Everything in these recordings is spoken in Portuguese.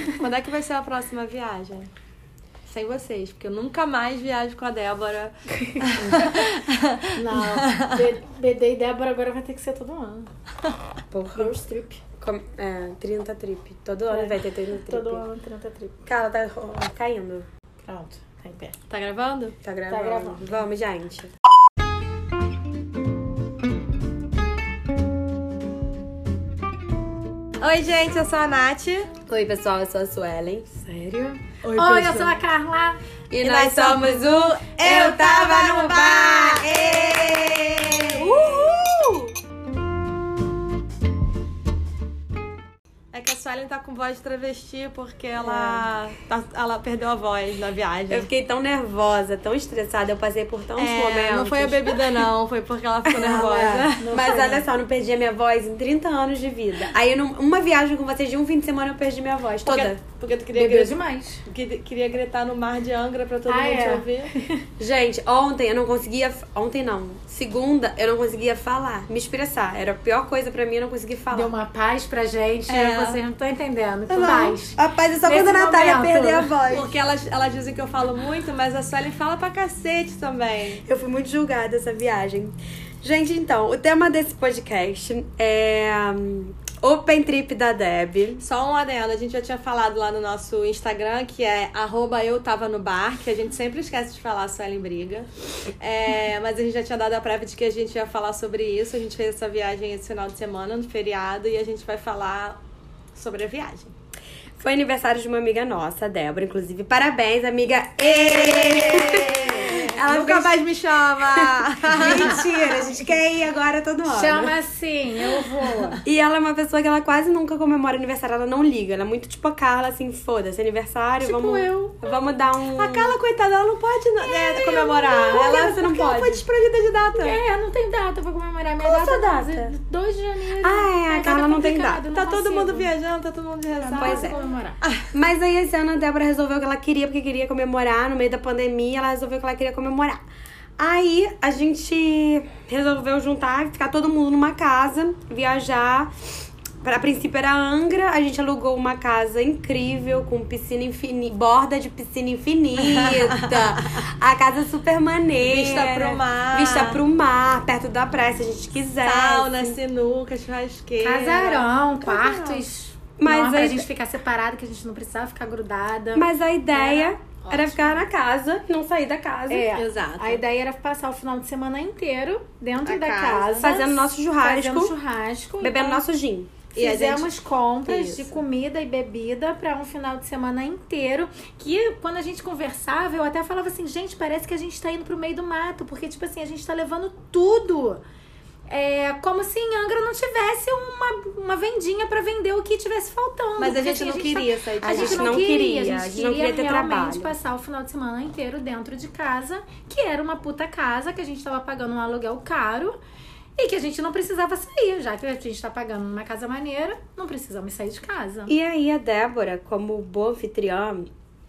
Quando é que vai ser a próxima viagem? Sem vocês, porque eu nunca mais viajo com a Débora. Não, BD e Débora agora vai ter que ser todo ano. Porra. Girls Trip. Com- É, 30 trip. Todo ano vai ter 30 trip. Todo ano, 30 trip. Cara, tá ó, caindo. Pronto, tá em pé. Tá gravando? Tá gravando. gravando. Vamos, gente. Oi, gente, eu sou a Nath. Oi, pessoal, eu sou a Suelen. Sério? Oi, Oi, eu sou a Carla. E, E nós somos o Eu Tava no Bar! Ê! Uhul! É a Suelen tá com voz de travesti porque ela, tá- ela perdeu a voz na viagem. Eu fiquei tão nervosa, tão estressada, eu passei por tantos É, momentos. não foi a bebida, não, foi porque ela ficou nervosa. Não Mas foi, olha só, não perdi a minha voz em 30 anos de vida. Aí, num- uma viagem com vocês de um fim de semana, eu perdi minha voz toda. Porque, tu queria, Bebeu gritar, demais. queria gritar no mar de Angra pra todo Ah, mundo te é? ouvir. Gente, ontem eu não conseguia. Ontem não. Segunda, eu não conseguia falar, me expressar. Era a pior coisa pra mim, eu não conseguia falar. Deu uma paz pra gente. É. Vocês não estão entendendo. Que Não, paz. A paz é só Nesse quando a Natália momento. perder a voz. Porque elas, elas dizem que eu falo muito, mas a Suelen fala pra cacete também. Eu fui muito julgada essa viagem. Gente, então, o tema desse podcast é Open Trip da Deb. Só um adendo, a gente já tinha falado lá no nosso Instagram, que é arroba eu tava no bar, que a gente sempre esquece de falar Suelen Briga. É, mas a gente já tinha dado a prévia de que a gente ia falar sobre isso. A gente fez essa viagem esse final de semana, no feriado, e a gente vai falar sobre a viagem. Foi aniversário de uma amiga nossa, a Débora, inclusive. Parabéns, amiga. Ê! Ela Nunca fez- mais me chama! Mentira, a gente quer ir agora todo ano. Chama assim, eu vou. E ela é uma pessoa que ela quase nunca comemora aniversário, ela não liga. Ela é muito tipo a Carla, assim, foda-se, aniversário, Tipo vamos. eu. Vamos dar um. A Carla, coitada, ela não pode né, comemorar. Por que ela, você não porque ela pode? foi desprovida de data. É, não tem data pra comemorar minha Qual data. sua data? 2 de janeiro. Ah, é, a Carla tá não tem data. não Tá todo mundo viajando, tá todo mundo de Não ressaca. Pois é. comemorar. Mas aí esse ano a Débora resolveu que ela queria, porque queria comemorar no meio da pandemia, ela resolveu que ela queria comemorar. Aí a gente resolveu juntar, ficar todo mundo numa casa, viajar. Pra a princípio era Angra, a gente alugou uma casa incrível, com piscina infinita, borda de piscina infinita. a casa super maneira. Vista pro mar. Vista pro mar, perto da praia, se a gente quiser. Sauna, sinuca, churrasqueira. Casarão, Casarão. quartos. Mas pra aí- gente ficar separada, que a gente não precisava ficar grudada. Mas a ideia Era era ótimo. ficar na casa, não sair da casa. É, Exato. A ideia era passar o final de semana inteiro dentro A da casa. casa. Fazendo nosso churrasco. Fazendo churrasco. Bebendo Então, nosso gin. E Fizemos compras Isso. de comida e bebida para um final de semana inteiro. Que quando a gente conversava, eu até falava assim, gente, parece que a gente tá indo pro meio do mato, porque, tipo assim, a gente tá levando tudo. É como se em Angra não tivesse uma, uma vendinha para vender o que tivesse faltando. Mas a gente não queria sair de a casa. gente não queria, a a gente gente não queria queria ter realmente trabalho. passar o final de semana inteiro dentro de casa, que era uma puta casa, que a gente tava pagando um aluguel caro e que a gente não precisava sair, já que a gente tá pagando numa casa maneira, não precisamos sair de casa. E aí a Débora, como boa anfitriã,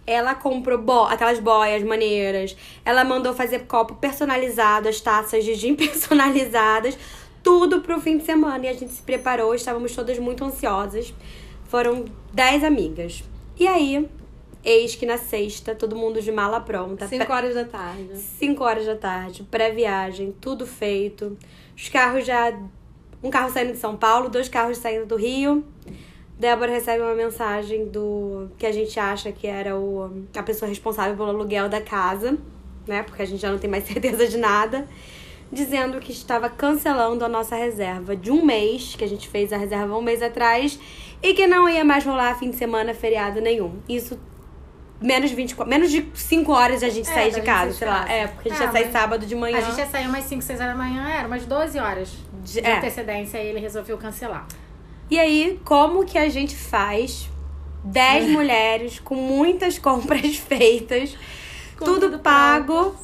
ela comprou bo aquelas boias maneiras. Ela mandou fazer copo personalizado, as taças de gin personalizadas. Tudo pro fim de semana. E a gente se preparou, estávamos todas muito ansiosas. Foram 10 amigas. E aí, eis que na sexta, todo mundo de mala pronta. 5 horas da tarde. 5 horas da tarde, pré-viagem, tudo feito. Os carros já. Um carro saindo de São Paulo, dois carros saindo do Rio. Débora recebe uma mensagem do que a gente acha que era o, a pessoa responsável pelo aluguel da casa, né? Porque a gente já não tem mais certeza de nada. Dizendo que estava cancelando a nossa reserva de um mês, que a gente fez a reserva um mês atrás, e que não ia mais rolar fim de semana, feriado nenhum. Isso menos de 24, menos de 5 horas a gente É, sair de casa, de sei lá. É, porque a gente É, ia sair sábado de manhã. A gente ia sair umas 5, 6 horas da manhã, era umas 12 horas de É. antecedência e ele resolveu cancelar. E aí, como que a gente faz 10 mulheres com muitas compras feitas, tudo, tudo pago?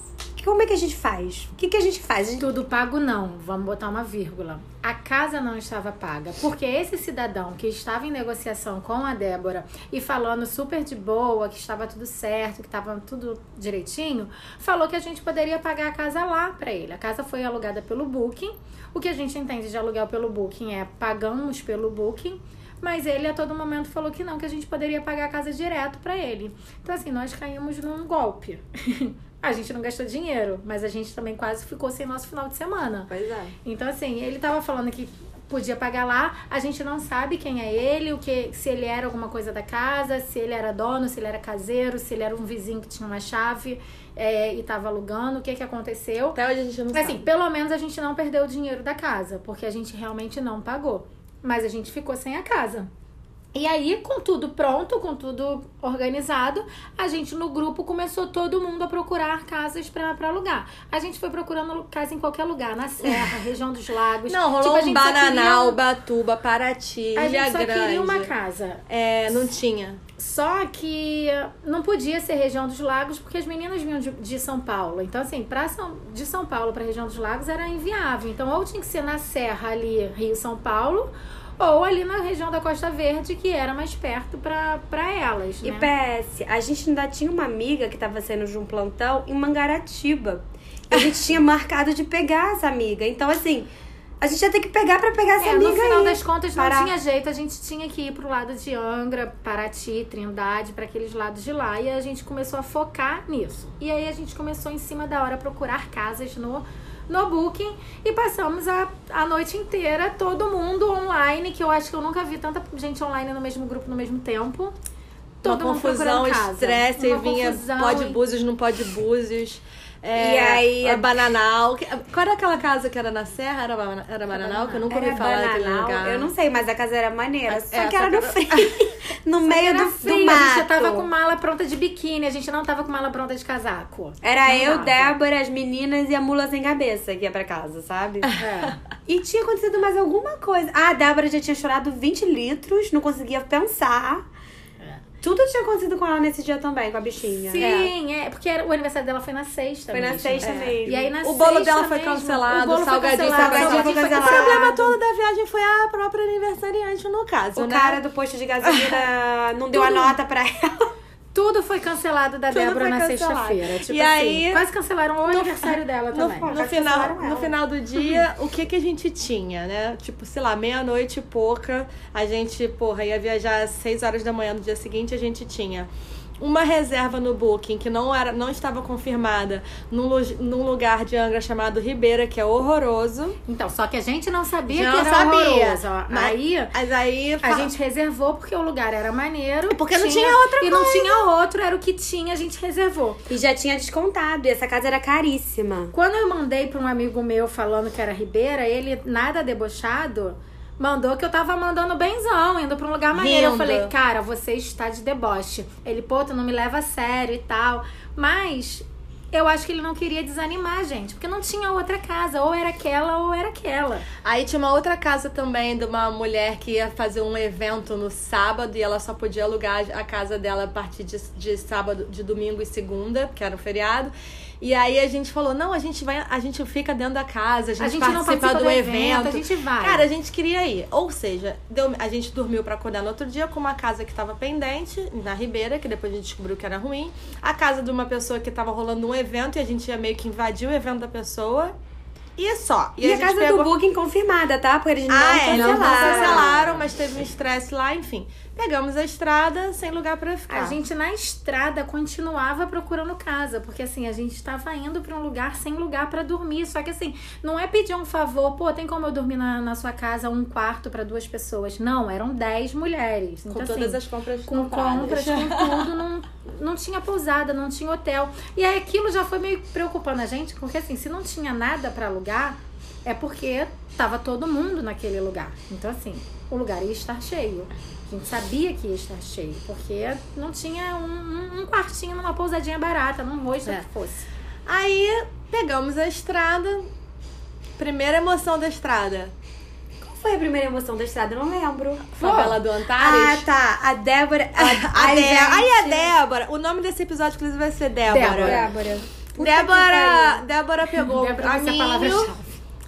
Como é que a gente faz? O que, que a gente faz? Gente- Tudo pago não, vamos botar uma vírgula. A casa não estava paga, porque esse cidadão que estava em negociação com a Débora e falando super de boa, que estava tudo certo, que estava tudo direitinho, falou que a gente poderia pagar a casa lá para ele. A casa foi alugada pelo Booking. O que a gente entende de aluguel pelo Booking é pagamos pelo Booking, mas ele a todo momento falou que não, que a gente poderia pagar a casa direto pra ele. Então, assim, nós caímos num golpe. a gente não gastou dinheiro, mas a gente também quase ficou sem nosso final de semana. Pois é. Então, assim, ele tava falando que podia pagar lá, a gente não sabe quem é ele, o que, se ele era alguma coisa da casa, se ele era dono, se ele era caseiro, se ele era um vizinho que tinha uma chave é, e tava alugando, o que que aconteceu. Até hoje a gente não Assim, sabe. pelo menos a gente não perdeu o dinheiro da casa, porque a gente realmente não pagou. Mas a gente ficou sem a casa. E aí, com tudo pronto, com tudo organizado, a gente no grupo começou todo mundo a procurar casas pra, pra alugar. A gente foi procurando casa em qualquer lugar, na Serra, região dos lagos. Não, rolou Tipo, um Bananal, Batuba, Paraty, A gente só Grande. queria uma casa. É, não tinha. Só que não podia ser região dos lagos porque as meninas vinham de, de São Paulo. Então, assim, pra São, de São Paulo pra região dos lagos era inviável. Então, ou tinha que ser na Serra ali, Rio-São Paulo, ou ali na região da Costa Verde, que era mais perto pra, pra elas, E né? PS, a gente ainda tinha uma amiga que tava saindo de um plantão em Mangaratiba. A gente tinha marcado de pegar essa amiga. Então, assim, a gente ia ter que pegar pra pegar essa É, amiga no final aí. das contas não Parar. tinha jeito, a gente tinha que ir pro lado de Angra, Paraty, Trindade, pra aqueles lados de lá. E a gente começou a focar nisso. E aí a gente começou em cima da hora a procurar casas no, no Booking e passamos a, a noite inteira, todo mundo online, que eu acho que eu nunca vi tanta gente online no mesmo grupo no mesmo tempo. Todo uma mundo confusão, estresse, vinha confusão pode búzios, não pode búzios. É, E aí, a Bananal. Qual era aquela casa que era na Serra? Era, era Bananal? Que eu nunca ouvi Era falar daquele lugar. eu não sei, mas a casa era maneira. Só É, que era no frio. no meio do, frio, do mato. A gente já tava com mala pronta de biquíni, a gente não tava com mala pronta de casaco. Era Não eu, dava. Débora, as meninas e a mula sem cabeça que ia pra casa, sabe? É. E tinha acontecido mais alguma coisa. Ah, a Débora já tinha chorado 20 litros, não conseguia pensar. Tudo tinha acontecido com ela nesse dia também, com a bichinha. Sim, é. porque era- o aniversário dela foi na sexta. Foi na sexta É. mesmo. E aí na O bolo dela foi mesmo, cancelado, o o salgadinho foi cancelado. salgadinho foi O problema todo da viagem foi a própria aniversariante, no caso, O né? cara do posto de gasolina não deu a nota pra ela. Tudo foi cancelado da Tudo Débora na sexta-feira. Tipo E assim, aí- quase cancelaram o aniversário dela No, também. no final, no final do dia, o que que a gente tinha, né? Tipo, sei lá, meia-noite e pouca, a gente, porra, ia viajar às 6 horas da manhã no dia seguinte, a gente tinha uma reserva no Booking que não era não estava confirmada num, num lugar de Angra chamado Ribeira, que é horroroso. Então, só que a gente não sabia Já que era sabia. horroroso. Mas- Aí Mas aí a gente reservou porque o lugar era maneiro. porque não tinha outra E não tinha outro, era o que tinha, a gente reservou. E já tinha descontado, e essa casa era caríssima. Quando eu mandei pra um amigo meu falando que era Ribeira, ele, nada debochado, mandou que eu tava mandando benzão, indo pra um lugar maneiro. Eu Rindo. falei, cara, você está de deboche. Ele, pô, tu não me leva a sério e tal. Mas eu acho que ele não queria desanimar a gente, porque não tinha outra casa. Ou era aquela, ou era aquela. Aí tinha uma outra casa também de uma mulher que ia fazer um evento no sábado e ela só podia alugar a casa dela a partir de, de sábado, de domingo e segunda, que era um feriado. E aí a gente falou: não, a gente vai, a gente fica dentro da casa, a gente, gente não participa participa do, do evento, evento, a gente vai. Cara, a gente queria ir. Ou seja, deu- a gente dormiu pra acordar no outro dia com uma casa que tava pendente, na Ribeira, que depois a gente descobriu que era ruim. A casa de uma pessoa que tava rolando um evento e a gente ia meio que invadir o evento da pessoa. E só. E, a, gente casa pegou- do Booking confirmada, tá? Porque eles não ah, é, cancelaram. não cancelaram, mas teve um estresse lá, enfim. Pegamos a estrada sem lugar pra ficar. A gente na estrada continuava procurando casa, porque assim, a gente estava indo pra um lugar sem lugar pra dormir. Só que assim, não é pedir um favor, pô, tem como eu dormir na, na sua casa um quarto pra duas pessoas? Não, eram dez mulheres. com Então, todas assim, as compras com compras, com tudo, não, não tinha pousada, não tinha hotel. E aí aquilo já foi meio preocupando a gente, porque assim, se não tinha nada pra alugar, é porque tava todo mundo naquele lugar. Então, assim, o lugar ia estar cheio. A gente sabia que ia estar cheio, porque não tinha um, um- quartinho numa pousadinha barata, num rosto É. que fosse. Aí pegamos a estrada. Primeira emoção da estrada. Qual foi a primeira emoção da estrada? Eu não lembro. Favela do Ah, Antares. tá. A Débora. A, a Dé- gente- Aí a Débora. O nome desse episódio, inclusive, vai ser Débora. Débora. Débora. Puta Débora. Débora pegou Débora a palavra-chave.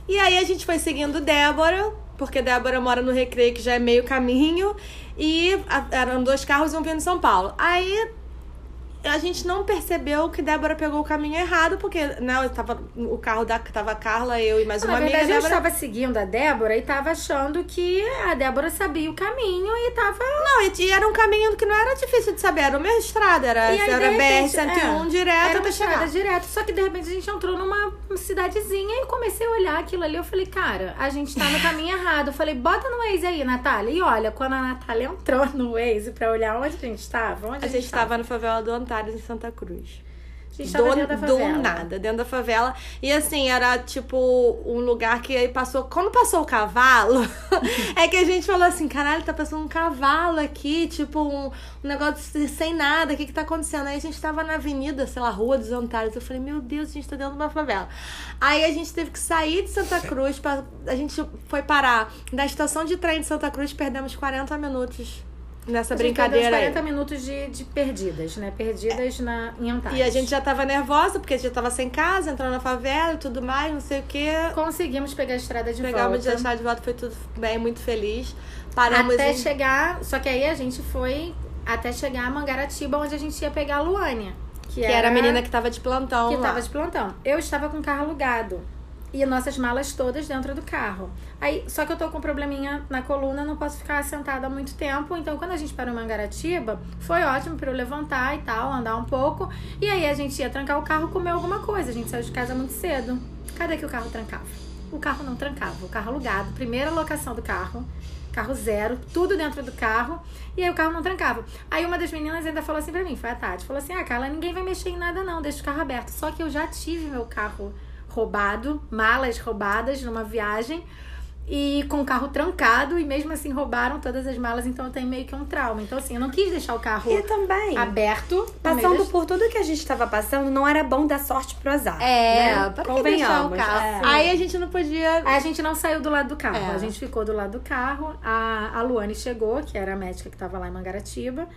E aí a gente foi seguindo Débora, porque Débora mora no Recreio, que já é meio caminho. E a- eram dois carros e um vindo de São Paulo. Aí a gente não percebeu que Débora pegou o caminho errado, porque né, tava, o carro da tava a Carla, eu e mais Na uma amiga. verdade, eu estava seguindo a Débora e estava achando que a Débora sabia o caminho e tava. Não, e- e era um caminho que não era difícil de saber, era uma estrada, era, aí, era de repente, BR-101 é, direto Era até chegar. direto. Só que de repente a gente entrou numa cidadezinha e eu comecei a olhar aquilo ali. Eu falei, cara, a gente tá no caminho errado. Eu falei, bota no Waze aí, Natália. E olha, quando a Natália entrou no Waze pra olhar onde a gente estava, onde A gente estava no favela do Antares, em Santa Cruz. A gente tava do, dentro da do favela. nada, dentro da favela. E assim, era tipo um lugar que aí passou. Quando passou o cavalo, é que a gente falou assim: caralho, tá passando um cavalo aqui, tipo um, um negócio sem nada, o que que tá acontecendo? Aí a gente tava na avenida, sei lá, Rua dos Antares. Eu falei: meu Deus, a gente tá dentro de uma favela. Aí a gente teve que sair de Santa Cruz, pra, a gente foi parar na estação de trem de Santa Cruz, perdemos 40 minutos nessa A gente perdeu uns brincadeira. aí. 40 minutos de, de perdidas, né? Perdidas na, em Antares. E a gente já tava nervosa, porque a gente já tava sem casa, entrando na favela e tudo mais, não sei o quê. Conseguimos pegar a estrada de Pegamos volta. achar de volta, foi tudo bem, muito feliz. Paramos Até em... chegar. Só que aí a gente foi até chegar a Mangaratiba, onde a gente ia pegar a Luânia. Que, Que era a menina que tava de plantão que lá. tava de plantão. Eu estava com o carro alugado. E nossas malas todas dentro do carro. Aí, só que eu tô com um probleminha na coluna, não posso ficar sentada há muito tempo. Então, quando a gente parou em Mangaratiba, foi ótimo pra eu levantar e tal, andar um pouco. E aí a gente ia trancar o carro comer alguma coisa. A gente saiu de casa muito cedo. Cadê que o carro trancava? O carro não trancava. O carro alugado, primeira locação do carro. Carro zero, tudo dentro do carro. E aí o carro não trancava. Aí uma das meninas ainda falou assim pra mim, foi a Tati, falou assim: Ah, Carla, ninguém vai mexer em nada, não, deixa o carro aberto. Só que eu já tive meu carro roubado, malas roubadas numa viagem. E com o carro trancado, e mesmo assim roubaram todas as malas, então eu tenho meio que um trauma. Então, assim, eu não quis deixar o carro E também, aberto. passando das- por tudo que a gente tava passando, não era bom dar sorte pro azar. É, né? para que deixar o carro. É. Aí a gente não podia... Aí a gente não saiu do lado do carro. É. A gente ficou do lado do carro. A, a Luane chegou, que era a médica que tava lá em Mangaratiba.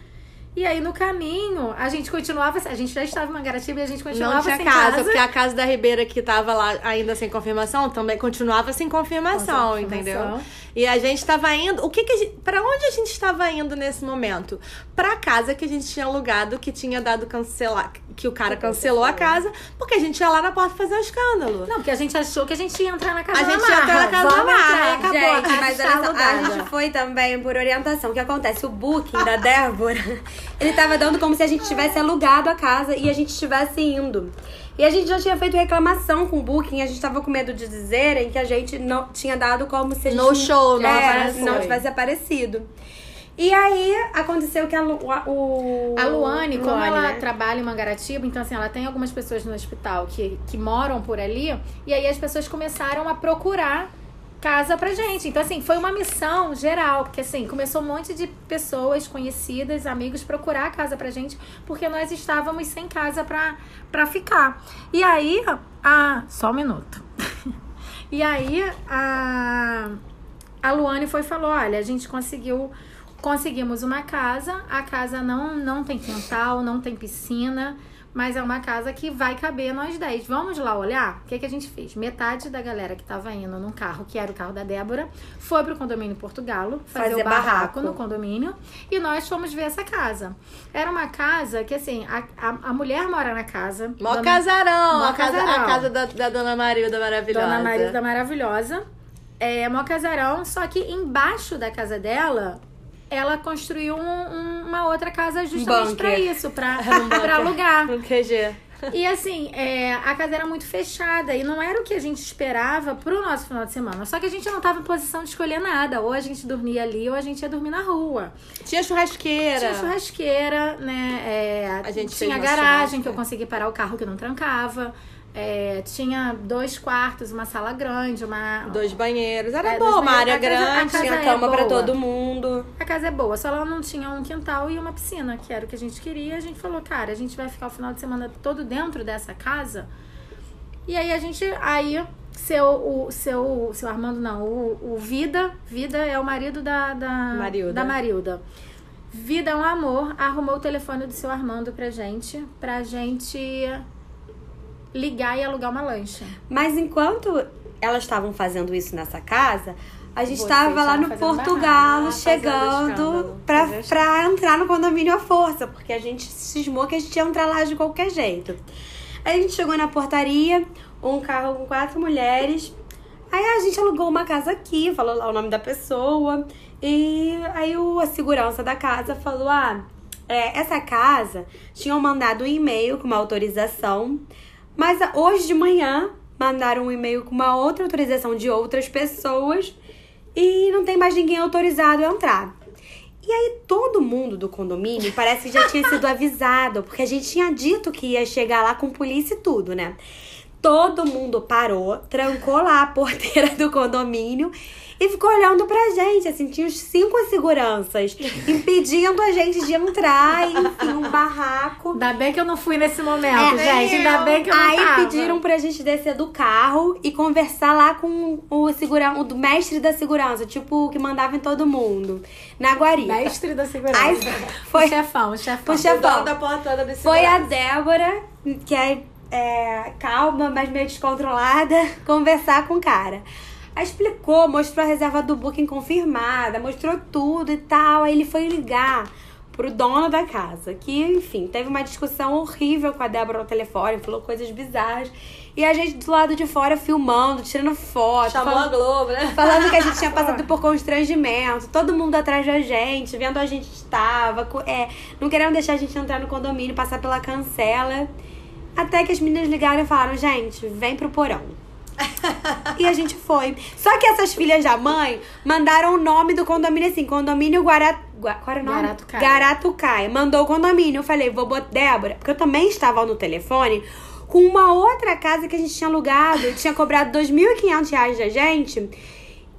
E aí, no caminho, a gente continuava. A gente já estava em Mangaratiba e a gente continuava Não tinha sem casa, casa. porque a casa da Ribeira que tava lá ainda sem confirmação, também continuava sem confirmação, Com entendeu? E a gente tava indo. O que que a gente, Pra onde a gente estava indo nesse momento? Pra casa que a gente tinha alugado, que tinha dado cancelar. Que o cara cancelou a casa, porque a gente ia lá na porta fazer um escândalo. Não, porque a gente achou que a gente ia entrar na casa A da gente ia entrar na casa da Vamos entrar, Marra. e acabou. a Gente, mas está olha só, a gente foi também por orientação. O que acontece? O booking da Débora, ele tava dando como se a gente tivesse alugado a casa e a gente estivesse indo. E a gente já tinha feito reclamação com o booking, a gente tava com medo de dizerem que a gente não tinha dado como se a gente No show, não é, não tivesse aparecido. E aí aconteceu que a, Lu- a- o A Luane, como Luane, ela né? trabalha em Mangaratiba, então assim, ela tem algumas pessoas no hospital que, que moram por ali, e aí as pessoas começaram a procurar casa pra gente. Então, assim, foi uma missão geral, porque assim, começou um monte de pessoas conhecidas, amigos, procurar casa pra gente, porque nós estávamos sem casa pra, pra ficar. E aí, a. Só um minuto. e aí, a. A Luane foi e falou: olha, a gente conseguiu. Conseguimos uma casa, a casa não, não tem quintal, não tem piscina, mas é uma casa que vai caber nós 10. Vamos lá olhar? O que, que a gente fez? Metade da galera que tava indo num carro, que era o carro da Débora, foi pro condomínio Portugalo fazer, Fazer o barraco, barraco. no condomínio e nós fomos ver essa casa. Era uma casa que, assim, a, a, a mulher mora na casa. Mó dona- casarão, Mó a casa, casarão. a casa da, da Dona Marilda maravilhosa. Dona Marilda maravilhosa. É mó casarão, só que embaixo da casa dela, ela construiu um- um- uma outra casa justamente pra isso, pra, um bunker. pra alugar. Pro QG. E assim, é, a casa era muito fechada e não era o que a gente esperava pro nosso final de semana. Só que a gente não tava em posição de escolher nada. Ou a gente dormia ali ou a gente ia dormir na rua. Tinha churrasqueira. Tinha churrasqueira, né? é, A gente tinha garagem que eu consegui parar o carro que não trancava. É, tinha dois quartos, uma sala grande, uma. Dois banheiros. Era É, boa, uma área casa- grande. casa Tinha é cama pra boa. todo mundo. A casa é boa, só ela não tinha um quintal e uma piscina, que era o que a gente queria. A gente falou, cara, a gente vai ficar o final de semana todo dentro dessa casa. E aí a gente. Aí, seu, o, seu, seu Armando, não, o, o Vida, Vida é o marido da, da Marilda. Da Marilda. Vida é um amor, arrumou o telefone do seu Armando pra gente, pra gente ligar e alugar uma lancha. Mas enquanto elas estavam fazendo isso nessa casa, a gente Vocês tava lá no Portugal, barraco, chegando pra, pra entrar no condomínio à força, porque a gente cismou que a gente ia entrar lá de qualquer jeito. Aí a gente chegou na portaria, um carro com quatro mulheres. Aí a gente alugou uma casa aqui, falou lá o nome da pessoa. E aí o, a segurança da casa falou: ah, é, essa casa tinham mandado um e-mail com uma autorização, mas a- hoje de manhã mandaram um e-mail com uma outra autorização de outras pessoas e não tem mais ninguém autorizado a entrar. E aí todo mundo do condomínio parece que já tinha sido avisado, porque a gente tinha dito que ia chegar lá com polícia e tudo, né? Todo mundo parou, trancou lá a porteira do condomínio e ficou olhando pra gente, assim, tinha uns cinco seguranças impedindo a gente de entrar, enfim, um barraco. Ainda bem que eu não fui nesse momento, É, gente. Ainda bem que eu não Aí tava. pediram pra gente descer do carro e conversar lá com o segurança, o mestre da segurança, tipo o que mandava em todo mundo, na guarita. Mestre da segurança. Aí foi- O chefão, o chefão. O chefão. O da desse Foi a. Débora, que é, é, calma, mas meio descontrolada, conversar com o cara. Aí explicou, mostrou a reserva do booking confirmada, mostrou tudo e tal. Aí ele foi ligar pro dono da casa, que, enfim, teve uma discussão horrível com a Débora no telefone, falou coisas bizarras. E a gente do lado de fora filmando, tirando foto. Chamou falando- a Globo, né? Falando que a gente tinha passado por constrangimento, todo mundo atrás da gente, vendo a gente estava, é, não querendo deixar a gente entrar no condomínio, passar pela cancela. Até que as meninas ligaram e falaram, gente, vem pro porão. E a gente foi. Só que essas filhas da mãe mandaram o nome do condomínio assim, condomínio Guara... Gua- Qual era o nome? Garatucaia. Garatucaia. Mandou o condomínio. Eu falei, vou botar Débora, porque eu também estava no telefone com uma outra casa que a gente tinha alugado, tinha cobrado 2.500 reais da gente.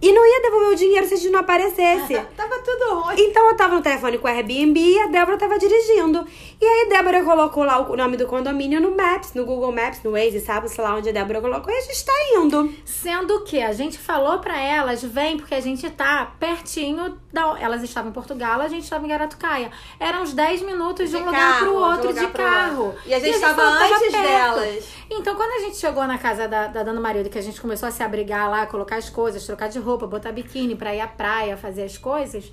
E não ia devolver o dinheiro se a gente não aparecesse. Tava tudo ruim. Então eu tava no telefone com o Airbnb e a Débora tava dirigindo. E aí a Débora colocou lá o nome do condomínio no Maps, no Google Maps, no Waze, sabe? Sei lá onde a Débora colocou e a gente tá indo. Sendo que a gente falou pra elas, vem, porque a gente tá pertinho da. Elas estavam em Portugal, a gente estava em Garatucaia. Eram uns 10 minutos de, um lugar pro outro de, pro carro. outro. E a gente tava falou que tava antes delas. Então, quando a gente chegou na casa da, da Dona Marilda, que a gente começou a se abrigar lá, colocar as coisas, trocar de roupa, botar biquíni pra ir à praia, fazer as coisas.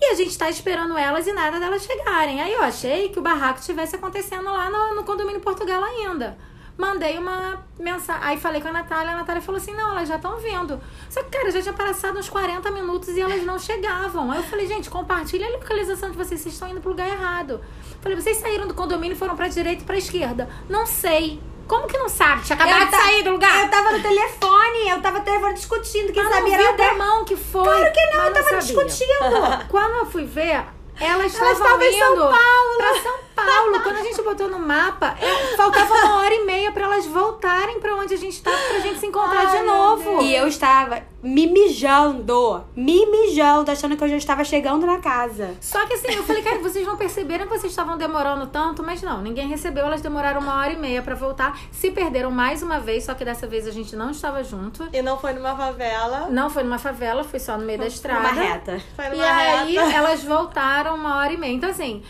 E a gente tá esperando elas e nada delas chegarem. Aí eu achei que o barraco estivesse acontecendo lá no, no condomínio Portugal ainda. Mandei uma mensagem. Aí falei com a Natália, a Natália falou assim: não, elas já estão vindo. Só que, cara, já tinha passado uns 40 minutos e elas não chegavam. Aí eu falei, gente, compartilha a localização de vocês, vocês estão indo pro lugar errado. Falei, vocês saíram do condomínio e foram pra direita e pra esquerda. Não sei. Como que não sabe? Tinha acabado Eu de sair do lugar. Eu tava no telefone, eu tava no telefone discutindo, quem Mas sabia não era viu a da Débora. mão que foi. Claro que não, mas eu tava sabia. discutindo. Quando eu fui ver, elas estavam estavam em São indo Paulo. pra São Paulo. Quando a gente botou no mapa, faltava uma hora e meia pra elas voltarem pra onde a gente tava pra gente se encontrar Ai, de novo. E eu estava me mijando, me mijando, achando que eu já estava chegando na casa. Só que assim, eu falei, cara, vocês não perceberam que vocês estavam demorando tanto, mas não, ninguém recebeu, elas demoraram uma hora e meia pra voltar. Se perderam mais uma vez, só que dessa vez a gente não estava junto. E não foi numa favela. Não foi numa favela, foi só no meio da estrada. Uma reta. Foi E numa aí reta. elas voltaram uma hora e meia. Então, assim,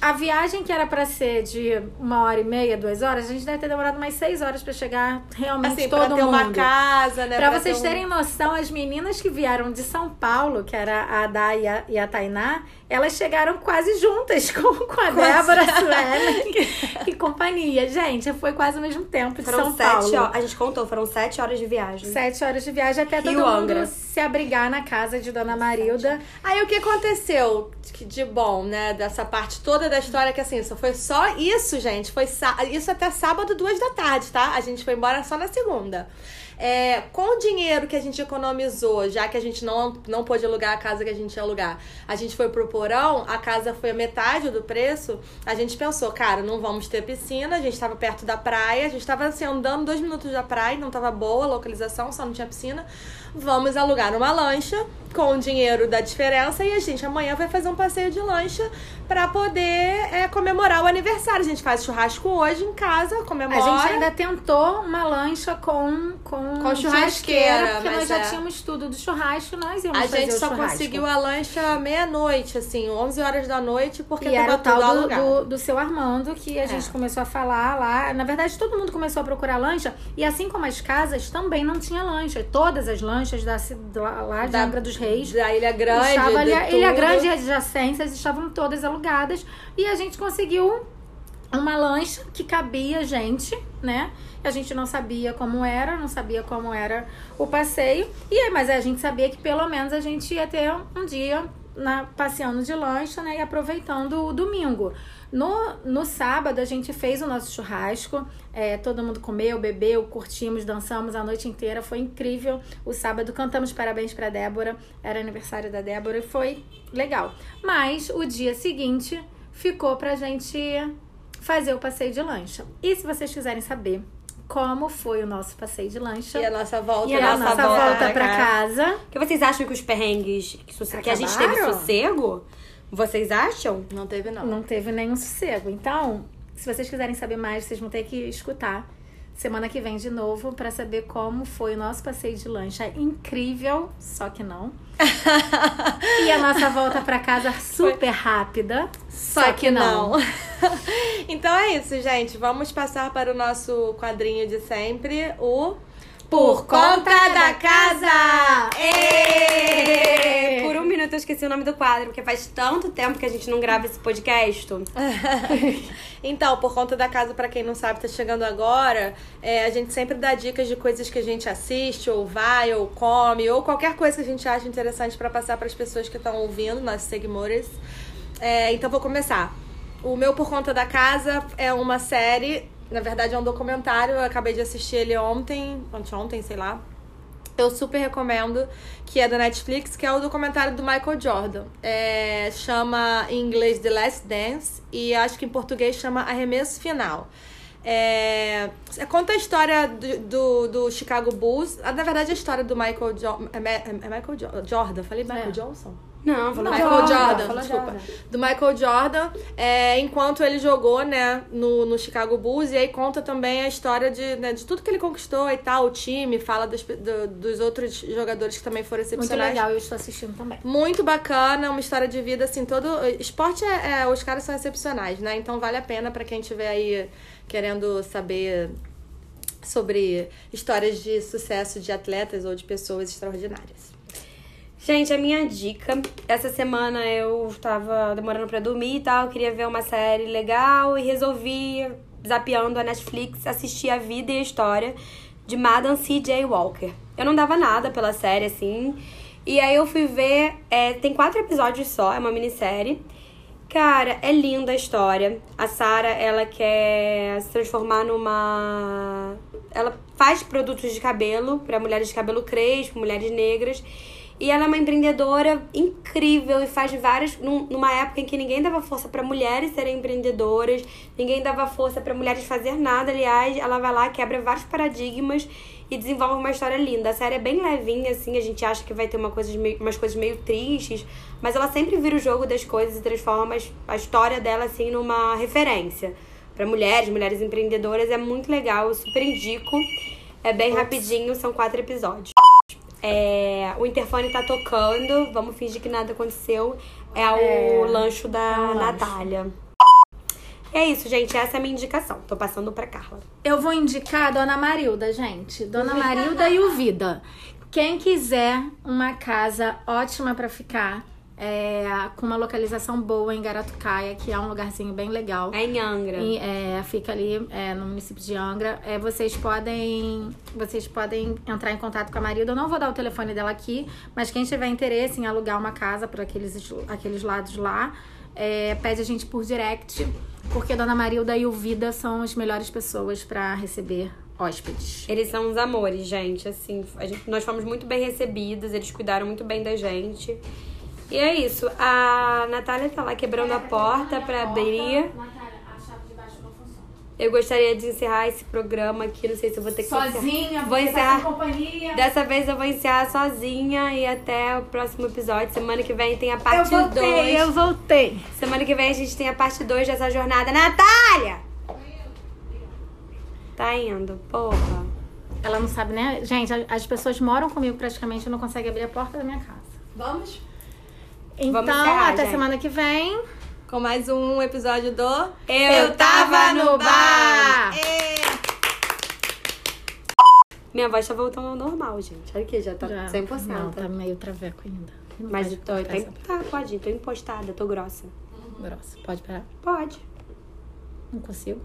a viagem que era pra ser de uma hora e meia, duas horas, a gente deve ter demorado mais seis horas pra chegar realmente Assim, todo pra ter mundo. uma casa, né? Pra ter vocês um- terem noção, as meninas que vieram de São Paulo, que era a Dá e a, e a Tainá, elas chegaram quase juntas com, com a Débora, a Suelen e companhia. Gente, foi quase o mesmo tempo de Foram São sete Paulo. horas. A gente contou, foram sete horas de viagem. Sete horas de viagem até Rio todo mundo Angra. se abrigar na casa de Dona Marilda. Aí o que aconteceu de bom, né? Dessa parte toda da história, que assim, só foi só isso, gente. Foi isso até sábado, duas da tarde, tá? A gente foi embora só na segunda. É, com o dinheiro que a gente economizou, já que a gente não, não pôde alugar a casa que a gente ia alugar, a gente foi pro porão, a casa foi a metade do preço. A gente pensou, cara, não vamos ter piscina, a gente tava perto da praia, a gente tava assim, andando dois minutos da praia, não tava boa a localização, só não tinha piscina. Vamos alugar uma lancha com o dinheiro da diferença e a gente amanhã vai fazer um passeio de lancha pra poder é, comemorar o aniversário. A gente faz churrasco hoje em casa, A comemora. gente ainda tentou uma lancha com, com com, churrasqueira, porque nós já é. tínhamos tudo do churrasco, nós íamos A fazer gente o só churrasco. conseguiu a lancha meia-noite, assim, 11 horas da noite, porque E era o tal tudo do, do, do seu Armando que a É. gente começou a falar lá. Na verdade, todo mundo começou a procurar lancha. E assim como as casas, também não tinha lancha. Todas as lanchas da, ci- lá, de Da- Angra dos Reis. Da Ilha Grande, estava ali, Ilha. Grande e adjacências estavam todas alugadas. E a gente conseguiu uma lancha que cabia gente, né? A gente não sabia como era, não sabia como era o passeio. E mas a gente sabia que pelo menos a gente ia ter um dia na, passeando de lancha, né? E aproveitando o domingo. No, no sábado, a gente fez o nosso churrasco. é, todo mundo comeu, bebeu, curtimos, dançamos a noite inteira. Foi incrível. O sábado cantamos parabéns pra Débora. Era aniversário da Débora e foi legal. Mas o dia seguinte ficou pra gente fazer o passeio de lancha. E se vocês quiserem saber como foi o nosso passeio de lancha E a nossa volta. e a nossa volta pra casa, O que vocês acham que os perrengues que, que a gente teve sossego? Vocês acham? Não teve, não. não teve nenhum sossego. Então, se vocês quiserem saber mais, vocês vão ter que escutar semana que vem de novo pra saber como foi o nosso passeio de lancha. Incrível, só que não. e a nossa volta pra casa super rápida, Só que não. então é isso, gente. Vamos passar para o nosso quadrinho de sempre, o Por Conta da Casa! Ê! Esqueci o nome do quadro, porque faz tanto tempo que a gente não grava esse podcast. Então, por conta da casa, pra quem não sabe, tá chegando agora, é, a gente sempre dá dicas de coisas que a gente assiste, ou vai, ou come, ou qualquer coisa que a gente acha interessante pra passar pras pessoas que estão ouvindo, nossos seguidores. É, então, vou começar. O meu Por Conta da Casa é uma série, na verdade é um documentário, eu acabei de assistir ele ontem, ontem, sei lá. Eu super recomendo, que é da Netflix, que é o documentário do Michael Jordan. É, chama em inglês The Last Dance e acho que em português chama Arremesso Final. É, conta a história do, do, do Chicago Bulls. Ah, Na verdade, a história do Michael Jordan. É, é Michael Jo- Jordan? Falei Michael É. Johnson? Não, Do Michael Jordan, Jordan, fala desculpa. Jordan. Do Michael Jordan, é, enquanto ele jogou, né, no, no Chicago Bulls, e aí conta também a história de, né, de tudo que ele conquistou e tal, o time, fala dos, do- dos outros jogadores que também foram muito excepcionais. legal, eu estou assistindo também. Muito bacana, uma história de vida, assim, todo. Esporte é, é- Os caras são excepcionais, né? Então vale a pena pra quem estiver aí querendo saber sobre histórias de sucesso de atletas ou de pessoas extraordinárias. Gente, a minha dica. Essa semana eu tava demorando pra dormir e tal, queria ver uma série legal e resolvi, zapeando a Netflix, assistir A Vida e a História de Madame C.J. Walker. Eu não dava nada pela série, assim. E aí eu fui ver. é, tem quatro episódios só, é uma minissérie. Cara, é linda a história. A Sarah, ela quer se transformar numa. Ela faz produtos de cabelo para mulheres de cabelo crespo, mulheres negras. E ela é uma empreendedora incrível e faz várias. num- Numa época em que ninguém dava força para mulheres serem empreendedoras, ninguém dava força para mulheres fazer nada. Aliás, ela vai lá, quebra vários paradigmas e desenvolve uma história linda. A série é bem levinha, assim, a gente acha que vai ter uma coisa meio- umas coisas meio tristes, mas ela sempre vira o jogo das coisas e transforma a história dela, assim, numa referência. para mulheres, mulheres empreendedoras, é muito legal, eu super indico. É bem rapidinho, são quatro episódios. É, o interfone tá tocando, vamos fingir que nada aconteceu. É o É, lancho da é um. Natália. É isso, gente. Essa é a minha indicação. Tô passando pra Carla. Eu vou indicar a Dona Marilda, gente. Dona Marilda e o Vida. Quem quiser uma casa ótima pra ficar, é, com uma localização boa em Garatucaia, que é um lugarzinho bem legal. É em Angra. E, é, fica ali é, no município de Angra. É, vocês podem vocês podem entrar em contato com a Marilda. Eu não vou dar o telefone dela aqui, mas quem tiver interesse em alugar uma casa por aqueles, aqueles lados lá, é, pede a gente por direct, porque a Dona Marilda e o Vida são as melhores pessoas para receber hóspedes. Eles são uns amores, gente. Assim, gente- nós fomos muito bem recebidas, eles cuidaram muito bem da gente. E é isso. A Natália tá lá quebrando a porta pra abrir. Eu gostaria de encerrar esse programa aqui. Não sei se eu vou ter que Sozinha, Vou encerrar. tá com companhia. Dessa vez eu vou encerrar sozinha e até o próximo episódio. Semana que vem tem a Eu parte voltei, 2. eu voltei. Semana que vem a gente tem a parte 2 dessa jornada. Natália! Tá indo, porra. Ela não sabe, né? Gente, as pessoas moram comigo praticamente e não conseguem abrir a porta da minha casa. Vamos Então, encerrar, até gente. semana que vem. com mais um episódio do Eu Tava no Bar. Ê! Minha voz tá voltando ao normal, gente. Olha aqui, já tá Já- 100%. Não, tá meio traveco ainda. Não Mas eu tô, tá, pode, tô impostada, tô grossa. grossa. Pode parar? Pode. Não consigo.